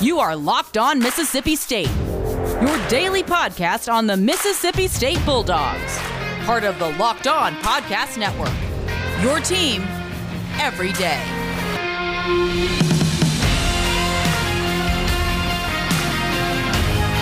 You are Locked On Mississippi State, your daily podcast on the Mississippi State Bulldogs, part of the Locked On Podcast Network. Your team every day.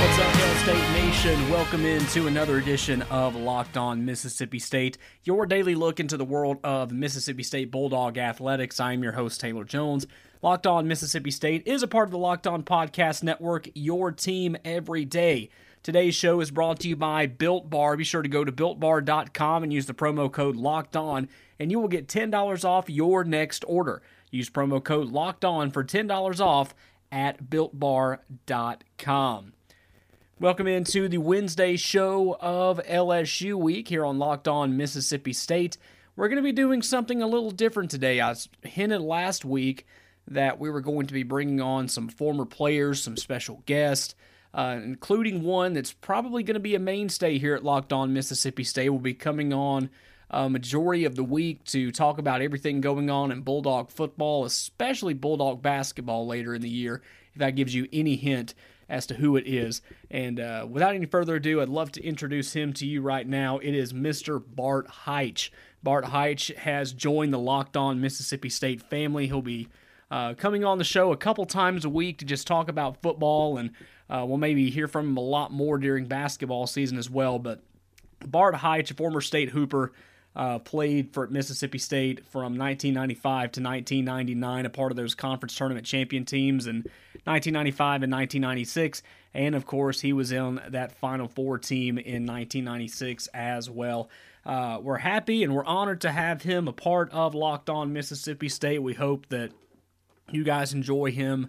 What's up, Hail State Nation? Welcome into another edition of Locked On Mississippi State, your daily look into the world of Mississippi State Bulldog athletics. I'm your host, Taylor Jones. Locked On Mississippi State is a part of the Locked On Podcast Network, your team every day. Today's show is brought to you by Built Bar. Be sure to go to builtbar.com and use the promo code Locked On, and you will get $10 off your next order. Use promo code Locked On for $10 off at builtbar.com. Welcome into the Wednesday show of LSU week here on Locked On Mississippi State. We're going to be doing something a little different today. I hinted last week that we were going to be bringing on some former players, some special guests, uh, including one that's probably going to be a mainstay here at Locked On Mississippi State. Will be coming on a majority of the week to talk about everything going on in Bulldog football, especially Bulldog basketball later in the year. If that gives you any hint as to who it is. And uh, without any further ado, I'd love to introduce him to you right now. It is Mr. Bart Hyche. Bart Hyche has joined the Locked On Mississippi State family. He'll be uh, coming on the show a couple times a week to just talk about football, and uh, we'll maybe hear from him a lot more during basketball season as well. But Bart Hyche, a former state hooper, uh, played for Mississippi State from 1995 to 1999, a part of those conference tournament champion teams in 1995 and 1996. And of course, he was in that Final Four team in 1996 as well. Uh, we're happy and we're honored to have him a part of Locked On Mississippi State. We hope that you guys enjoy him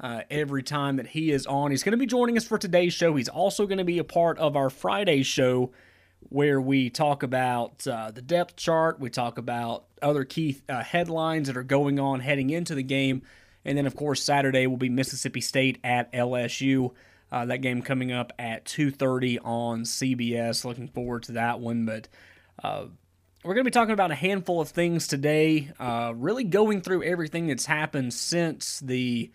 uh, every time that he is on. He's going to be joining us for today's show. He's also going to be a part of our Friday show where we talk about uh, the depth chart, we talk about other key uh, headlines that are going on heading into the game, and then of course Saturday will be Mississippi State at LSU. Uh, that game coming up at 2:30 on CBS. Looking forward to that one, but uh, we're going to be talking about a handful of things today, uh, really going through everything that's happened since the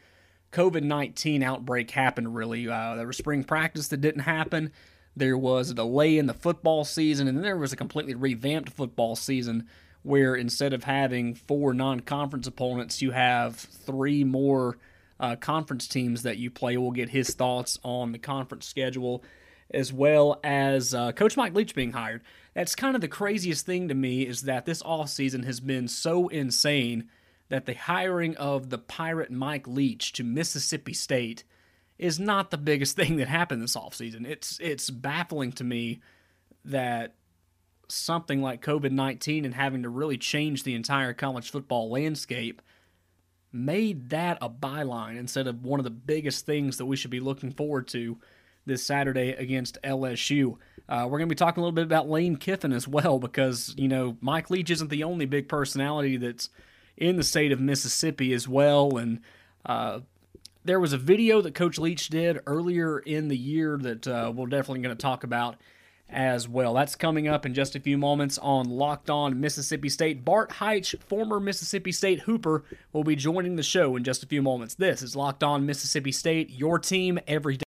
COVID 19 outbreak happened, really. Uh, there was spring practice that didn't happen. There was a delay in the football season, and then there was a completely revamped football season where instead of having four non conference opponents, you have three more uh, conference teams that you play. We'll get his thoughts on the conference schedule as well as uh, Coach Mike Leach being hired. That's kind of the craziest thing to me is that this offseason has been so insane that the hiring of the Pirate Mike Leach to Mississippi State – is not the biggest thing that happened this offseason. It's it's baffling to me that something like COVID-19 and having to really change the entire college football landscape made that a byline instead of one of the biggest things that we should be looking forward to this Saturday against LSU. Uh, we're going to be talking a little bit about Lane Kiffin as well because, you know, Mike Leach isn't the only big personality that's in the state of Mississippi as well. And uh, there was a video that Coach Leach did earlier in the year that uh, we're definitely going to talk about as well. That's coming up in just a few moments on Locked On Mississippi State. Bart Hyche, former Mississippi State Hooper, will be joining the show in just a few moments. This is Locked On Mississippi State, your team every day.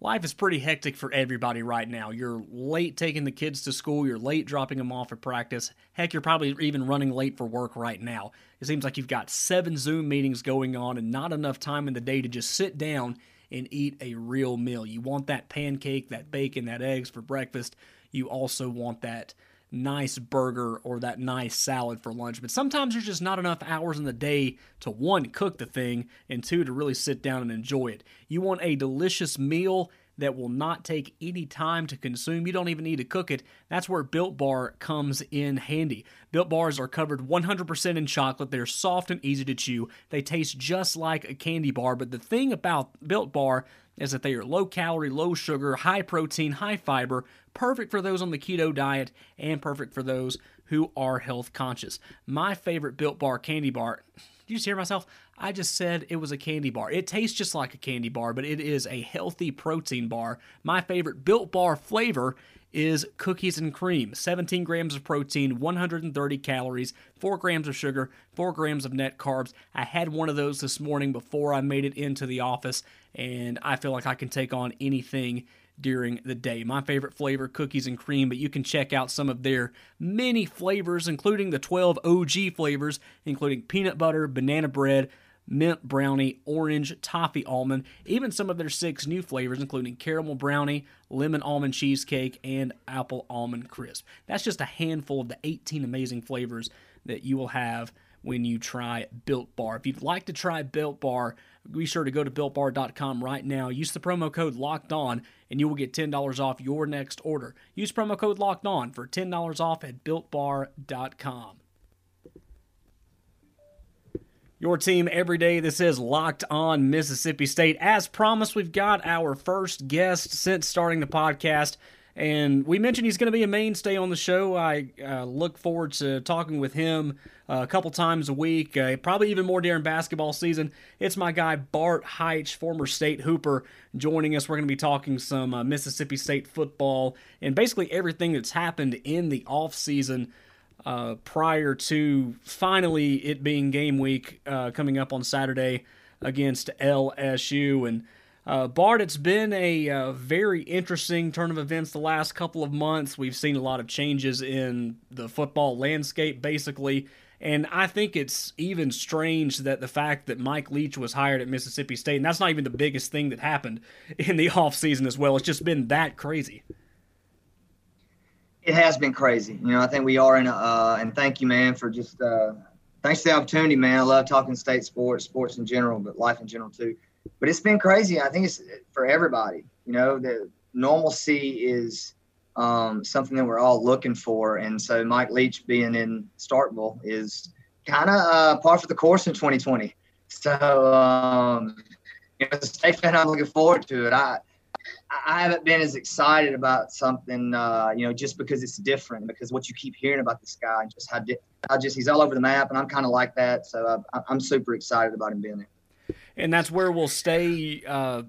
Life is pretty hectic for everybody right now. You're late taking the kids to school, you're late dropping them off at practice. Heck, you're probably even running late for work right now. It seems like you've got seven Zoom meetings going on and not enough time in the day to just sit down and eat a real meal. You want that pancake, that bacon, that eggs for breakfast. You also want that nice burger or that nice salad for lunch. But sometimes there's just not enough hours in the day to one, cook the thing, and two, to really sit down and enjoy it. You want a delicious meal that will not take any time to consume. You don't even need to cook it. That's where Built Bar comes in handy. Built Bars are covered 100% in chocolate. They're soft and easy to chew. They taste just like a candy bar, but the thing about Built Bar is that they are low calorie, low sugar, high protein, high fiber, perfect for those on the keto diet, and perfect for those who are health conscious. My favorite Built Bar candy bar. Did you just hear myself? I just said it was a candy bar. It tastes just like a candy bar, but it is a healthy protein bar. My favorite Built Bar flavor is cookies and cream. 17 grams of protein, 130 calories, 4 grams of sugar, 4 grams of net carbs. I had one of those this morning before I made it into the office, and I feel like I can take on anything during the day. My favorite flavor, cookies and cream, but you can check out some of their many flavors, including the 12 OG flavors, including peanut butter, banana bread, mint brownie, orange, toffee almond, even some of their six new flavors, including caramel brownie, lemon almond cheesecake, and apple almond crisp. That's just a handful of the 18 amazing flavors that you will have when you try Built Bar. If you'd like to try Built Bar, be sure to go to builtbar.com right now. Use the promo code Locked On, and you will get $10 off your next order. Use promo code Locked On for $10 off at builtbar.com. Your team every day. This is Locked On Mississippi State. As promised, we've got our first guest since starting the podcast. And we mentioned he's going to be a mainstay on the show. I uh, look forward to talking with him uh, a couple times a week, uh, probably even more during basketball season. It's my guy, Bart Hyche, former state hooper, joining us. We're going to be talking some uh, Mississippi State football and basically everything that's happened in the offseason season uh, prior to finally it being game week uh, coming up on Saturday against LSU. And uh, Bart, it's been a uh, very interesting turn of events the last couple of months. We've seen a lot of changes in the football landscape, basically. And I think it's even strange that the fact that Mike Leach was hired at Mississippi State, and that's not even the biggest thing that happened in the offseason as well. It's just been that crazy it has been crazy. You know, I think we are in a, uh, and thank you, man, for just, uh, thanks for the opportunity, man. I love talking state sports, sports in general, but life in general too. But it's been crazy. I think it's for everybody. You know, the normalcy is um, something that we're all looking for. And so Mike Leach being in Starkville is kind of uh, par for the course in 2020. So, um, you know, as a state fan, I'm looking forward to it. I, I haven't been as excited about something, uh, you know, just because it's different. Because what you keep hearing about this guy, just how, di- how just he's all over the map, and I'm kind of like that. So uh, I'm super excited about him being there. And that's where we'll stay uh,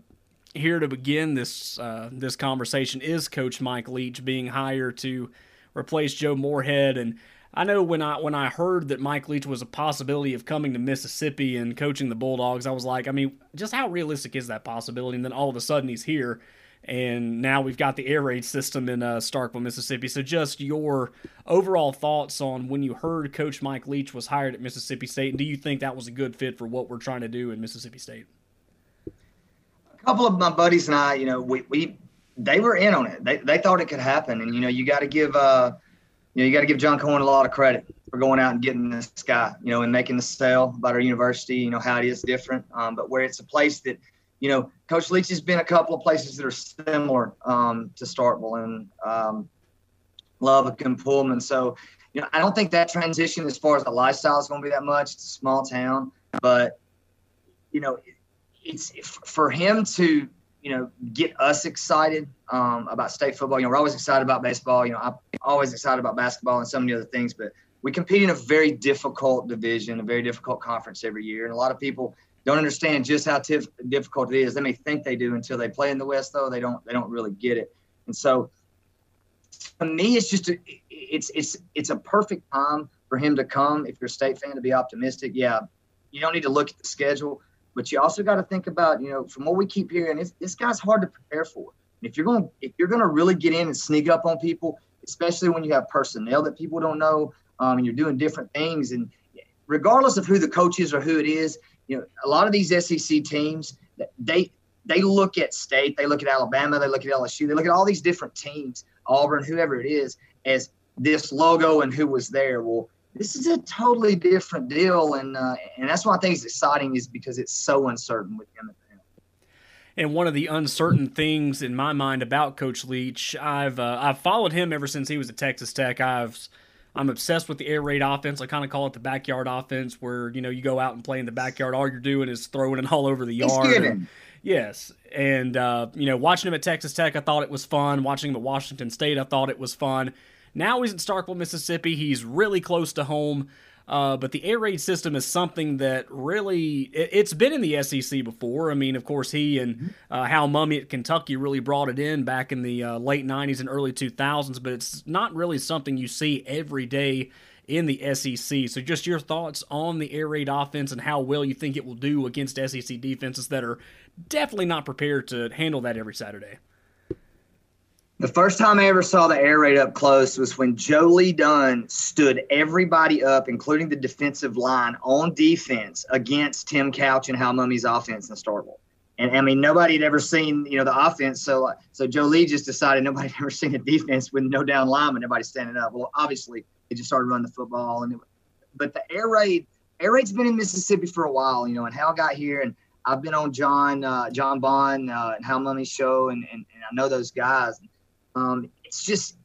here to begin this uh, this conversation. Is Coach Mike Leach being hired to replace Joe Moorhead? And I know when I when I heard that Mike Leach was a possibility of coming to Mississippi and coaching the Bulldogs, I was like, I mean, just how realistic is that possibility? And then all of a sudden he's here and now we've got the air raid system in uh, Starkville, Mississippi. So, just your overall thoughts on when you heard Coach Mike Leach was hired at Mississippi State, and do you think that was a good fit for what we're trying to do in Mississippi State? A couple of my buddies and I, you know, we, we they were in on it. They, they thought it could happen, and you know, you got to give uh, you know, you got to give John Cohen a lot of credit for going out and getting this guy, you know, and making the sale about our university. You know how it is different, um, but where it's a place that you know, Coach Leach has been a couple of places that are similar um, to Starkville and um, and Pullman. So, you know, I don't think that transition as far as the lifestyle is going to be that much. It's a small town, but you know, it's for him to you know get us excited um, about state football. You know, we're always excited about baseball. You know, I'm always excited about basketball and so many other things, but we compete in a very difficult division, a very difficult conference every year, and a lot of people don't understand just how tif- difficult it is. They may think they do until they play in the West, though they don't. They don't really get it. And so, to me, it's just a, it's it's it's a perfect time for him to come. If you're a state fan, to be optimistic. Yeah, you don't need to look at the schedule, but you also got to think about you know from what we keep hearing, this guy's hard to prepare for. if you're going if you're going to really get in and sneak up on people, especially when you have personnel that people don't know, um, and you're doing different things, and regardless of who the coach is or who it is, you know, a lot of these SEC teams, they they look at state, they look at Alabama, they look at LSU, they look at all these different teams, Auburn, whoever it is, as this logo and who was there. Well, this is a totally different deal, and uh, and that's why I think it's exciting is because it's so uncertain with him. And one of the uncertain things in my mind about Coach Leach, I've uh, I've followed him ever since he was at Texas Tech. I've I'm obsessed with the air raid offense. I kind of call it the backyard offense, where you know you go out and play in the backyard. All you're doing is throwing it all over the yard. And, yes, and uh, you know, watching him at Texas Tech, I thought it was fun. Watching him at Washington State, I thought it was fun. Now he's in Starkville, Mississippi. He's really close to home. Uh, but the air raid system is something that really it, has been in the SEC before. I mean, of course, he and mm-hmm. uh, Hal Mumme at Kentucky really brought it in back in the uh, late '90s and early 2000s. But it's not really something you see every day in the SEC. So, just your thoughts on the air raid offense and how well you think it will do against SEC defenses that are definitely not prepared to handle that every Saturday. The first time I ever saw the air raid up close was when Joe Lee Dunn stood everybody up, including the defensive line, on defense against Tim Couch and Hal Mumme's offense in Starkville. And I mean, nobody had ever seen, you know, the offense. So, so Joe Lee just decided nobody had ever seen a defense with no down lineman, nobody standing up. Well, obviously, they just started running the football. And it, but the air raid, air raid's been in Mississippi for a while, you know. And Hal got here, and I've been on John uh, John Bond uh, and Hal Mumme's show, and, and, and I know those guys. Um, it's just,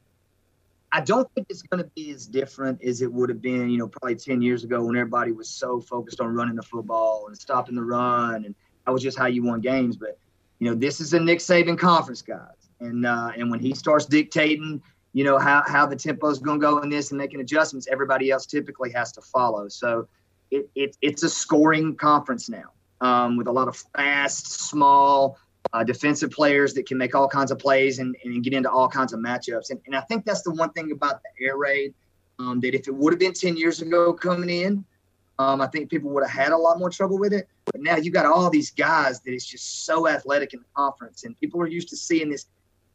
I don't think it's going to be as different as it would have been, you know, probably 10 years ago when everybody was so focused on running the football and stopping the run. And that was just how you won games. But, you know, this is a Nick Saban conference, guys. And, uh, and when he starts dictating, you know, how, how the tempo is going to go in this and making adjustments, everybody else typically has to follow. So it, it, it's a scoring conference now um, with a lot of fast, small, uh, defensive players that can make all kinds of plays and, and get into all kinds of matchups. And, and I think that's the one thing about the air raid um, that if it would have been 10 years ago coming in, um, I think people would have had a lot more trouble with it. But now you got all these guys that is just so athletic in the conference, and people are used to seeing this.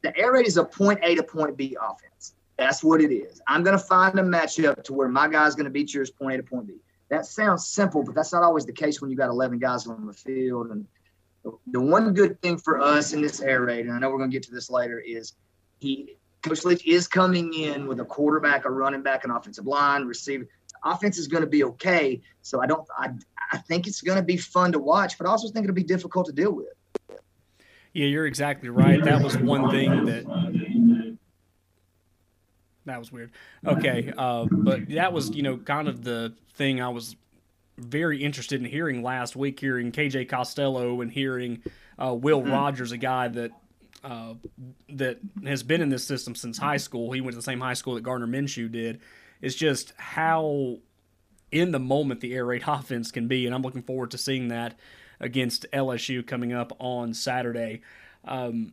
The air raid is a point A to point B offense. That's what it is. I'm going to find a matchup to where my guy's going to beat yours point A to point B. That sounds simple, but that's not always the case when you got 11 guys on the field and the one good thing for us in this air raid, and I know we're going to get to this later, is he Coach Leach is coming in with a quarterback, a running back, an offensive line, receiver. Offense is going to be okay. So I don't. I I think it's going to be fun to watch, but I also think it'll be difficult to deal with. Yeah, you're exactly right. That was one thing that that was weird. Okay, uh, but that was you know kind of the thing I was very interested in hearing last week, hearing KJ Costello and hearing uh, Will mm-hmm. Rogers, a guy that uh, that has been in this system since high school. He went to the same high school that Gardner Minshew did. It's just how in the moment the air raid offense can be, and I'm looking forward to seeing that against LSU coming up on Saturday. Um,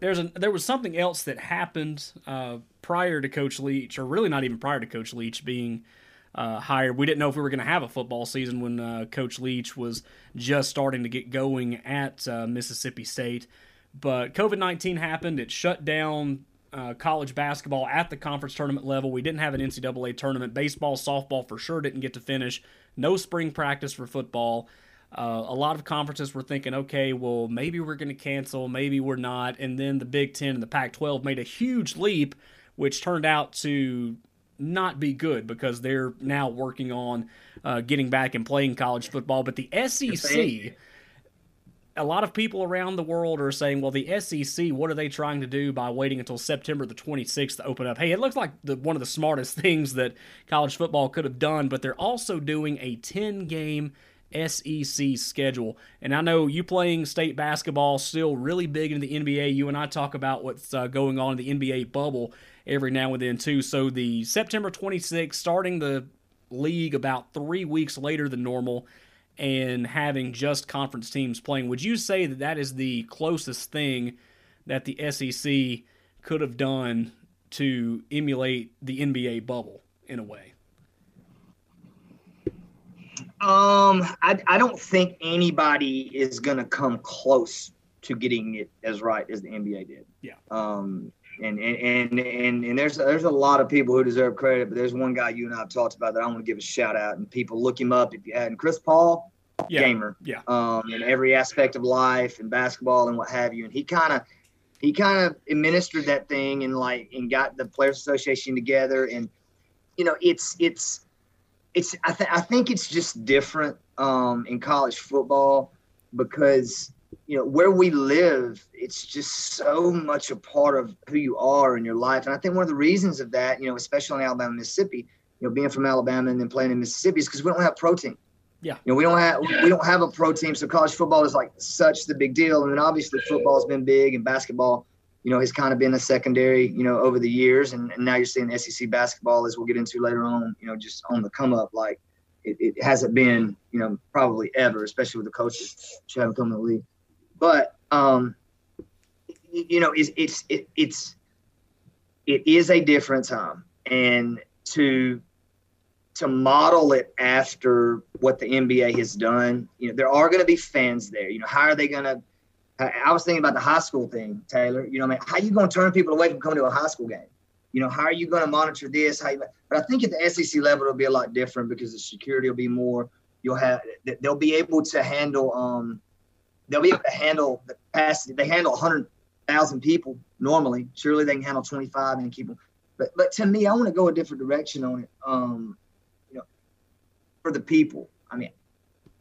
there's a, there was something else that happened uh, prior to Coach Leach, or really not even prior to Coach Leach being uh, hired. We didn't know if we were going to have a football season when uh, Coach Leach was just starting to get going at uh, Mississippi State. But COVID 19 happened. It shut down uh, college basketball at the conference tournament level. We didn't have an NCAA tournament. Baseball, softball for sure didn't get to finish. No spring practice for football. Uh, a lot of conferences were thinking, okay, well, maybe we're going to cancel, maybe we're not. And then the Big Ten and the Pac 12 made a huge leap, which turned out to not be good because they're now working on uh, getting back and playing college football. But the SEC, a lot of people around the world are saying, well, the SEC, what are they trying to do by waiting until September the 26th to open up? Hey, it looks like the, one of the smartest things that college football could have done, but they're also doing a 10 game SEC schedule. And I know you playing state basketball still really big in the NBA. You and I talk about what's uh, going on in the NBA bubble every now and then too. So the September 26th, starting the league about three weeks later than normal, and having just conference teams playing. Would you say that that is the closest thing that the SEC could have done to emulate the NBA bubble in a way? Um, I, I don't think anybody is going to come close to getting it as right as the NBA did. Yeah. Um, and and and and there's there's a lot of people who deserve credit, but there's one guy you and I have talked about that I want to give a shout out, and people look him up if you hadn't. Chris Paul, yeah. gamer, yeah, um, in every aspect of life and basketball and what have you, and he kind of he kind of administered that thing and like and got the players association together, and you know it's it's it's I, th- I think it's just different um, in college football because you know where we live it's just so much a part of who you are in your life and i think one of the reasons of that you know especially in alabama mississippi you know being from alabama and then playing in mississippi is because we don't have protein yeah you know we don't have we don't have a pro team so college football is like such the big deal and then obviously football has been big and basketball you know, has kind of been a secondary, you know, over the years. And, and now you're seeing SEC basketball, as we'll get into later on, you know, just on the come up. Like it, it hasn't been, you know, probably ever, especially with the coaches who haven't come in the league. But, um, you know, it's, it's, it, it's, it is a different time. And to, to model it after what the NBA has done, you know, there are going to be fans there. You know, how are they going to I was thinking about the high school thing, Taylor. You know, I mean, how are you going to turn people away from coming to a high school game? You know, how are you going to monitor this? How you, but I think at the SEC level, it'll be a lot different because the security will be more. You'll have they'll be able to handle um they'll be able to handle the capacity. They handle 100,000 people normally. Surely they can handle 25 and keep them. But but to me, I want to go a different direction on it. Um, you know, for the people. I mean,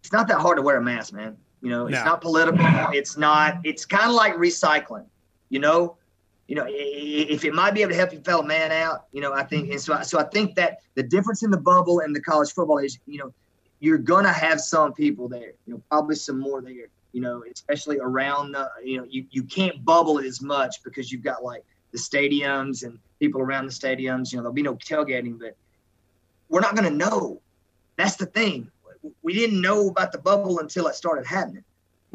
it's not that hard to wear a mask, man. You know, it's no. not political. It's not. It's kind of like recycling. You know, you know, if it might be able to help your fellow man out, you know, I think. And so, so I think that the difference in the bubble and the college football is, you know, you're gonna have some people there. You know, probably some more there. You know, especially around the. You know, you you can't bubble as much because you've got like the stadiums and people around the stadiums. You know, there'll be no tailgating, but we're not gonna know. That's the thing we didn't know about the bubble until it started happening,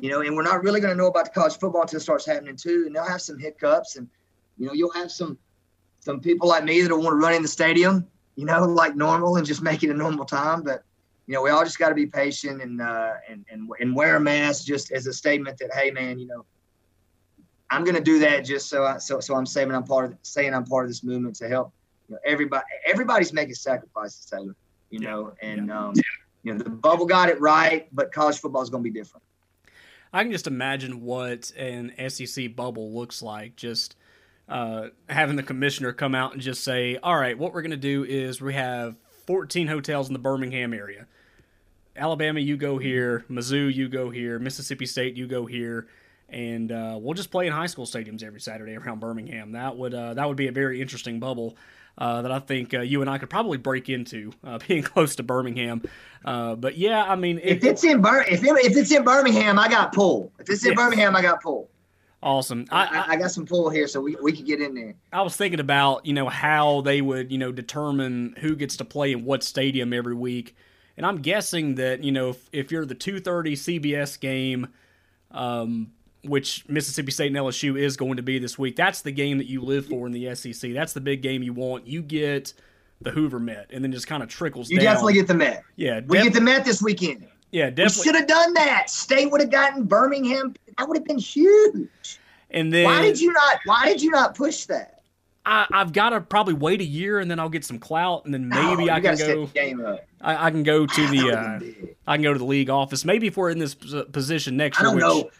you know, and we're not really going to know about the college football until it starts happening too. And they'll have some hiccups, and you know, you'll have some some people like me that'll want to run in the stadium, you know, like normal and just make it a normal time. But you know, we all just got to be patient and uh, and and and wear a mask just as a statement that, hey, man, you know, I'm going to do that just so I, so so I'm saying I'm part of saying I'm part of this movement to help. You know, everybody everybody's making sacrifices, Taylor. You know, and um, you know, the bubble got it right, but college football is going to be different. I can just imagine what an SEC bubble looks like. Just uh, having the commissioner come out and just say, "All right, what we're going to do is we have 14 hotels in the Birmingham area. Alabama, you go here. Mizzou, you go here. Mississippi State, you go here." And uh, we'll just play in high school stadiums every Saturday around Birmingham. That would uh, that would be a very interesting bubble uh, that I think uh, you and I could probably break into, uh, being close to Birmingham. Uh, but yeah, I mean, if it's in Bir- if, it, if it's in Birmingham, I got pull. If it's in yes. Birmingham, I got pull. Awesome. I, I, I, got some pull here, so we, we could get in there. I was thinking about you know how they would you know determine who gets to play in what stadium every week, and I'm guessing that you know if, if you're the 2:30 CBS game. Um, which Mississippi State and LSU is going to be this week. That's the game that you live for in the SEC. That's the big game you want. You get the Hoover Met, and then just kind of trickles you down. You definitely get the Met. Yeah, we get the Met this weekend. Yeah, definitely. We should have done that. State would have gotten Birmingham. That would have been huge. And then why did you not? Why did you not push that? I, have got to probably wait a year and then I'll get some clout and then maybe oh, I can go. I, I, can go to the uh, I can go to the league office. Maybe if we're in this position next year, which know.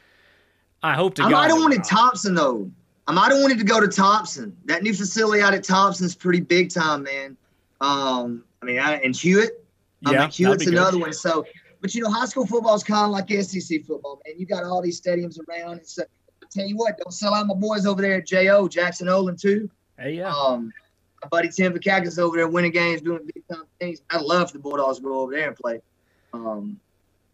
I hope to. I might have wanted Thompson though. I might have wanted to go to Thompson. That new facility out at Thompson's pretty big time, man. Um, I mean, I, and Hewitt. Yeah, I mean, Hewitt's another one. So, but you know, high school football is kind of like SEC football, man. You got all these stadiums around. And so, I tell you what, don't sell out my boys over there at Jo Jackson Olin too. Hey, yeah. Um, my buddy Tim Vakakis over there winning games, doing big time things. I'd love for the Bulldogs to go over there and play. Um,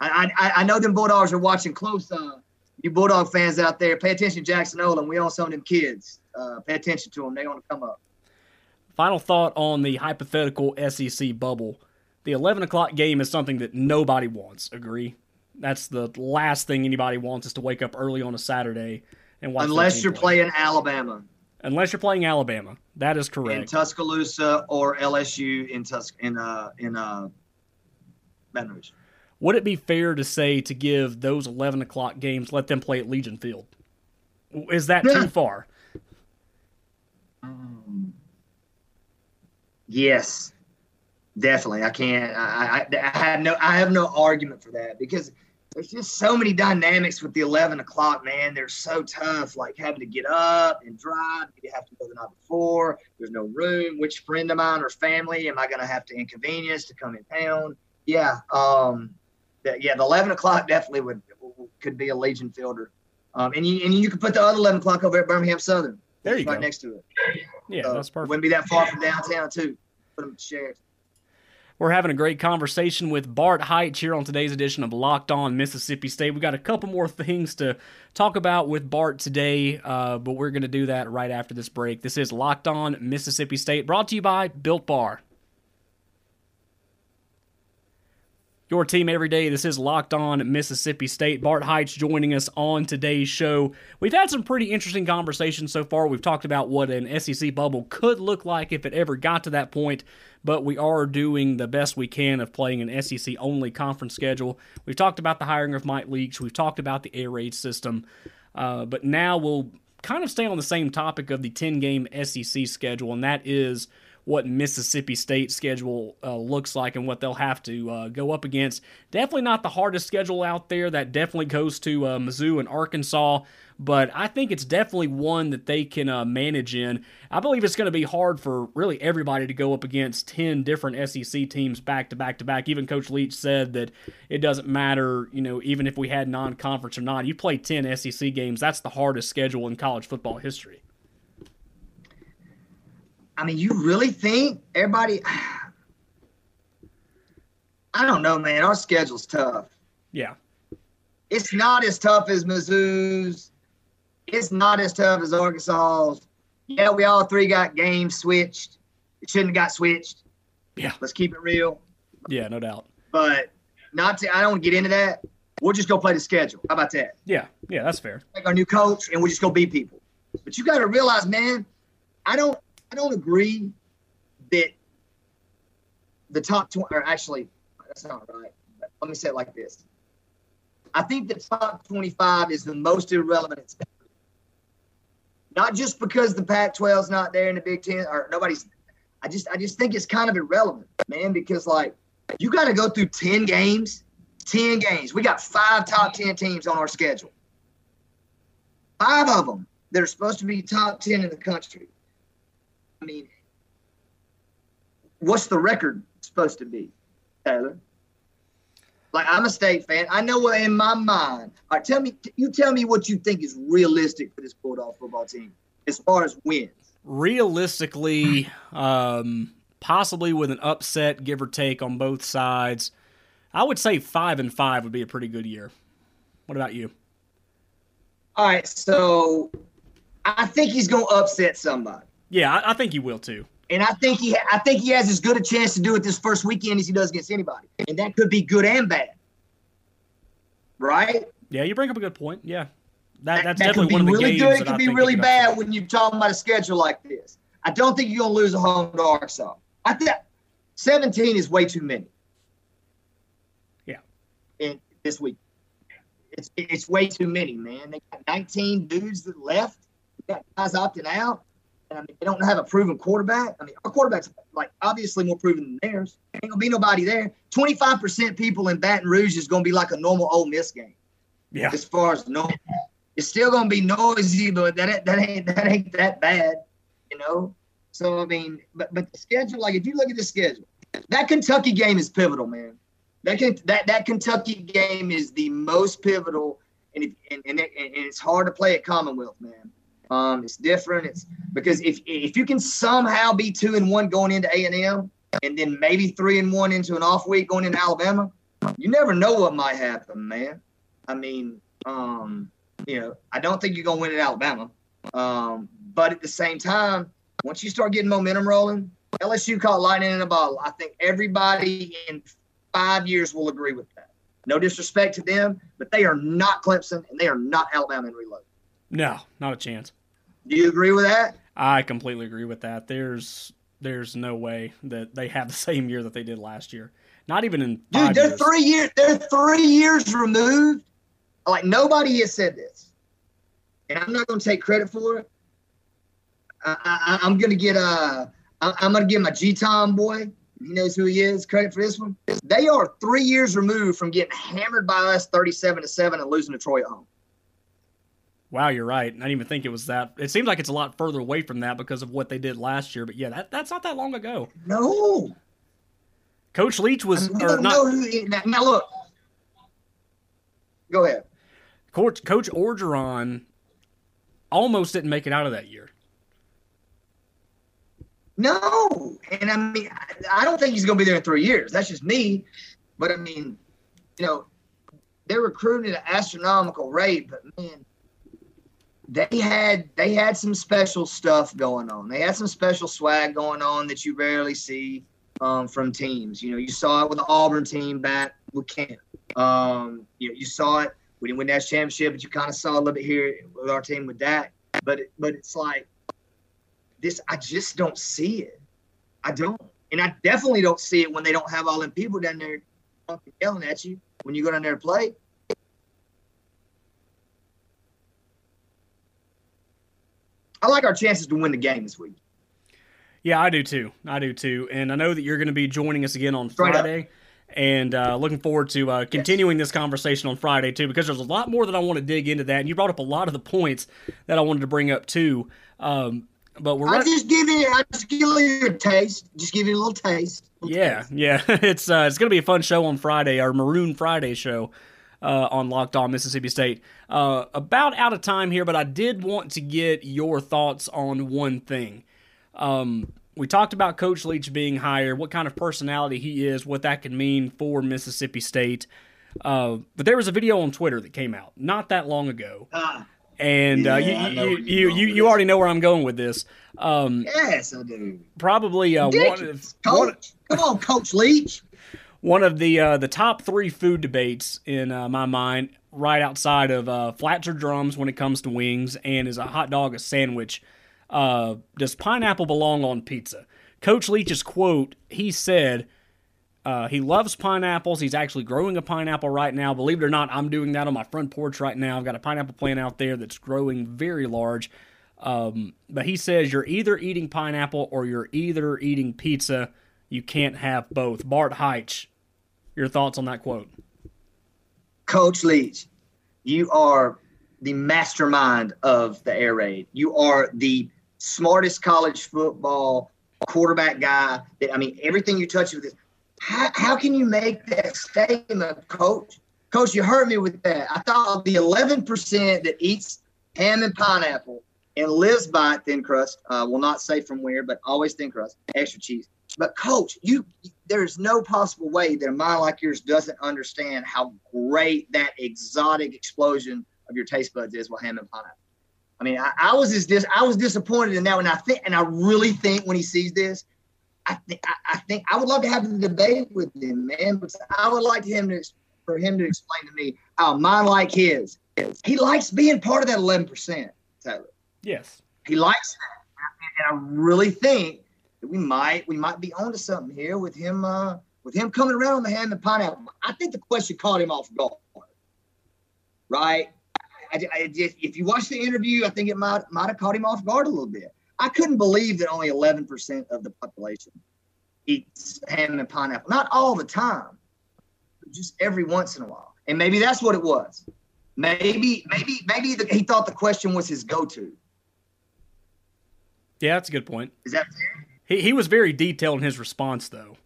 I, I, I know them Bulldogs are watching close. Uh, you Bulldog fans out there, pay attention to Jackson Olin. We own some of them kids. Uh, pay attention to them. They're going to come up. Final thought on the hypothetical SEC bubble. The 11 o'clock game is something that nobody wants. Agree? That's the last thing anybody wants is to wake up early on a Saturday and watch. Unless you're play. playing Alabama. Unless you're playing Alabama, that is correct. In Tuscaloosa or LSU in Tus in uh in uh Baton Rouge. Would it be fair to say to give those 11 o'clock games, let them play at Legion Field? Is that too far? Um, yes, definitely. I can't. I, I, I have no. I have no argument for that because there's just so many dynamics with the 11 o'clock. Man, they're so tough. Like having to get up and drive. You have to go the night before. There's no room. Which friend of mine or family am I going to have to inconvenience to come in town? Yeah. Um, yeah, the eleven o'clock definitely would could be a Legion fielder, um, and you and you could put the other eleven o'clock over at Birmingham Southern. There you right go. next to it. Yeah, that's perfect. Wouldn't be that far from downtown too. Put them shares. We're having a great conversation with Bart Hyche here on today's edition of Locked On Mississippi State. We've got a couple more things to talk about with Bart today, uh, but we're going to do that right after this break. This is Locked On Mississippi State, brought to you by Built Bar. Your team every day. This is Locked On Mississippi State. Bart Hyche joining us on today's show. We've had some pretty interesting conversations so far. We've talked about what an SEC bubble could look like if it ever got to that point, but we are doing the best we can of playing an SEC only conference schedule. We've talked about the hiring of Mike Leach, we've talked about the air raid system, uh, but now we'll kind of stay on the same topic of the 10 game SEC schedule, and that is what Mississippi State schedule uh, looks like and what they'll have to uh, go up against. Definitely not the hardest schedule out there. That definitely goes to uh, Mizzou and Arkansas, but I think it's definitely one that they can uh, manage in. I believe it's going to be hard for really everybody to go up against 10 different SEC teams back to back to back. Even Coach Leach said that it doesn't matter, you know, even if we had non conference or not, you play 10 SEC games, that's the hardest schedule in college football history. I mean, you really think everybody? I don't know, man. Our schedule's tough. Yeah. It's not as tough as Mizzou's. It's not as tough as Arkansas's. Yeah, we all three got games switched. It shouldn't have got switched. Yeah. Let's keep it real. Yeah, no doubt. But not to, I don't get into that. We'll just go play the schedule. How about that? Yeah, yeah, that's fair. Like our new coach, and we'll just go beat people. But you got to realize, man, I don't I don't agree that the top 20, or actually, that's not right. Let me say it like this. I think the top 25 is the most irrelevant. Not just because the Pac-12 is not there in the Big Ten, or nobody's. I just, I just think it's kind of irrelevant, man, because like you got to go through 10 games, 10 games. We got five top 10 teams on our schedule. Five of them that are supposed to be top 10 in the country. I mean, what's the record supposed to be, Taylor? Like I'm a state fan. I know what in my mind. All right, tell me, you tell me what you think is realistic for this Bulldog football team as far as wins. Realistically, um, possibly with an upset, give or take on both sides, I would say five and five would be a pretty good year. What about you? All right, so I think he's going to upset somebody. Yeah, I, I think he will too. And I think he, I think he has as good a chance to do it this first weekend as he does against anybody, and that could be good and bad, right? Yeah, you bring up a good point. Yeah, that, that's that definitely one of the really games good. It could be really bad when you're talking about a schedule like this. I don't think you're gonna lose a home to Arkansas. I think 17 is way too many. Yeah. In this week, it's it's way too many, man. They got 19 dudes that left. They got guys opting out. And I mean, they don't have a proven quarterback. I mean, our quarterback's like obviously more proven than theirs. Ain't gonna be nobody there. 25% people in Baton Rouge is gonna be like a normal Ole Miss game Yeah, as far as no, it's still gonna be noisy, but that ain't, that ain't that ain't that bad, you know. So I mean, but but the schedule, like if you look at the schedule, that Kentucky game is pivotal, man. That can, that that Kentucky game is the most pivotal, and it, and and, it, and it's hard to play at Commonwealth, man. Um, it's different. It's because if if you can somehow be two and one going into A and M, and then maybe three and one into an off week going into Alabama, you never know what might happen, man. I mean, um, you know, I don't think you're gonna win at Alabama. Um, but at the same time, once you start getting momentum rolling, LSU caught lightning in a bottle. I think everybody in five years will agree with that. No disrespect to them, but they are not Clemson and they are not Alabama in reload. no, not a chance. Do you agree with that? I completely agree with that. There's there's no way that they have the same year that they did last year. Not even in Dude, they're years. three years. They're three years removed. Like nobody has said this, and I'm not going to take credit for it. I, I, I'm going to get uh, I, am going to give my G Tom boy. He knows who he is. Credit for this one. They are three years removed from getting hammered by us, 37 to seven, and losing to Troy at home. Wow, you're right. I didn't even think it was that. It seems like it's a lot further away from that because of what they did last year. But yeah, that, that's not that long ago. No, Coach Leach was, mean, or not. He, now, look. Go ahead. Coach, Coach Orgeron almost didn't make it out of that year. No, and, and I mean, I don't think he's going to be there in three years. That's just me. But I mean, you know, they're recruiting at an astronomical rate, but man, they had they had some special stuff going on. They had some special swag going on that you rarely see um, from teams. You know, you saw it with the Auburn team back with Kent. Um, you know, you saw it. We didn't win that championship, but you kind of saw a little bit here with our team with that. But but it's like this. I just don't see it. I don't, and I definitely don't see it when they don't have all them people down there yelling at you when you go down there to play. I like our chances to win the game this week. Yeah, I do too. I do too. And I know that you're going to be joining us again on Friday. And uh, looking forward to uh, continuing yes. this conversation on Friday too, because there's a lot more that I want to dig into that. And you brought up a lot of the points that I wanted to bring up too. Um, but we're I just give you, I just give you a taste, just give you a little taste. Little yeah, taste. yeah. It's uh, it's gonna be a fun show on Friday, our Maroon Friday show. Uh, on Locked On Mississippi State. Uh, about out of time here, but I did want to get your thoughts on one thing. Um, we talked about Coach Leach being hired, what kind of personality he is, what that could mean for Mississippi State. Uh, but there was a video on Twitter that came out not that long ago. Ah, and uh, Yeah, you, you, you, you, you already know where I'm going with this. Um, yes, I do. probably uh, one, of, one, come on, Coach Leach. One of the uh, the top three food debates in uh, my mind, right outside of uh, flats or drums when it comes to wings, and is a hot dog a sandwich. Uh, does pineapple belong on pizza? Coach Leach's quote: He said. Uh, he loves pineapples. He's actually growing a pineapple right now. Believe it or not, I'm doing that on my front porch right now. I've got a pineapple plant out there that's growing very large. Um, but he says you're either eating pineapple or you're either eating pizza. You can't have both. Bart Hyche, your thoughts on that quote? Coach Leach, you are the mastermind of the air raid. You are the smartest college football quarterback guy. That I mean, everything you touch with this. How, how can you make that statement, Coach? Coach, you hurt me with that. I thought the 11% that eats ham and pineapple and lives by thin crust, uh, will not say from where, but always thin crust, extra cheese. But coach, you there's no possible way that a mind like yours doesn't understand how great that exotic explosion of your taste buds is with ham and pineapple. I mean, I, I was just dis- I was disappointed in that when I think, and I really think when he sees this, I think I, I think I would love to have the debate with him, man. Because I would like him to for him to explain to me how a mind like his is. He likes being part of that eleven percent, Taylor. Yes. He likes that, and I really think we might we might be onto something here with him uh, with him coming around on the ham and pineapple. I think the question caught him off guard, right? I, I just, if you watch the interview, I think it might might have caught him off guard a little bit. I couldn't believe that only 11% of the population eats ham and pineapple. Not all the time, but just every once in a while. And maybe that's what it was. Maybe, maybe, maybe the, he thought the question was his go-to. Yeah, that's a good point. Is that fair? He, he was very detailed in his response, though.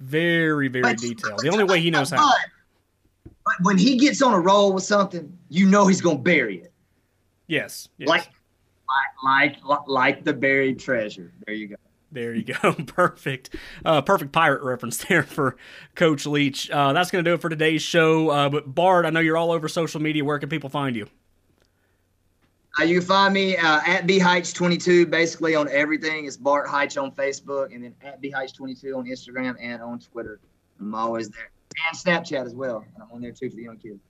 Very, very But- detailed. The only way he knows how. But, when he gets on a roll with something, you know he's gonna bury it, Yes. yes. like, like, like, like the buried treasure. There you go. There you go. perfect. Uh, perfect pirate reference there for Coach Leach. Uh, that's going to do it for today's show. Uh, but Bart, I know you're all over social media. Where can people find you? Uh, you can find me uh, at B Heights 22, basically on everything. It's Bart Hyche on Facebook, and then at B Heights 22 on Instagram and on Twitter. I'm always there, and Snapchat as well. I'm on there too for the young kids.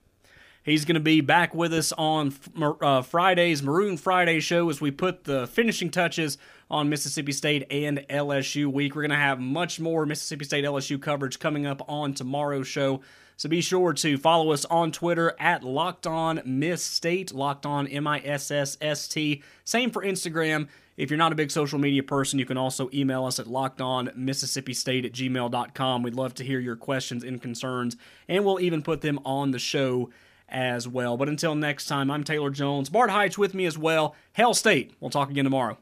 He's going to be back with us on uh, Friday's Maroon Friday show as we put the finishing touches on Mississippi State and LSU week. We're going to have much more Mississippi State LSU coverage coming up on tomorrow's show. So be sure to follow us on Twitter at Locked On Miss State, Locked On M I S S S T. Same for Instagram. If you're not a big social media person, you can also email us at lockedonmississippistate at gmail.com. We'd love to hear your questions and concerns, and we'll even put them on the show as well. But until next time, I'm Taylor Jones. Bart Hyche with me as well. Hail State. We'll talk again tomorrow.